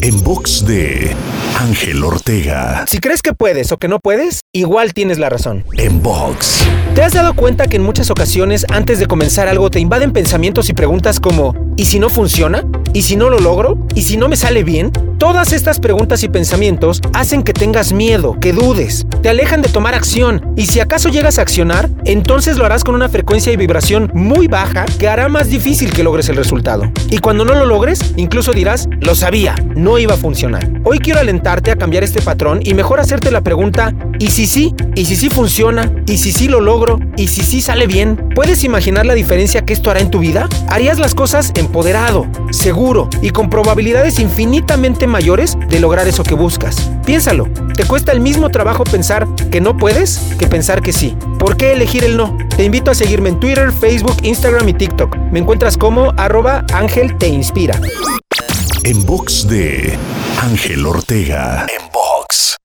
En box de Ángel Ortega. Si crees que puedes o que no puedes, igual tienes la razón. En box. ¿Te has dado cuenta que en muchas ocasiones antes de comenzar algo te invaden pensamientos y preguntas como ¿y si no funciona? ¿Y si no lo logro? ¿Y si no me sale bien? Todas estas preguntas y pensamientos hacen que tengas miedo, que dudes, te alejan de tomar acción y si acaso llegas a accionar, entonces lo harás con una frecuencia y vibración muy baja que hará más difícil que logres el resultado. Y cuando no lo logres, incluso dirás, lo sabía, no iba a funcionar. Hoy quiero alentarte a cambiar este patrón y mejor hacerte la pregunta, ¿y si sí? ¿Y si sí funciona? ¿Y si sí lo logro? ¿Y si sí sale bien? ¿Puedes imaginar la diferencia que esto hará en tu vida? Harías las cosas empoderado, seguro y con probabilidades infinitamente mayores de lograr eso que buscas. Piénsalo, ¿te cuesta el mismo trabajo pensar que no puedes que pensar que sí? ¿Por qué elegir el no? Te invito a seguirme en Twitter, Facebook, Instagram y TikTok. Me encuentras como arroba Ángel Te Inspira. En box de Ángel Ortega. En box.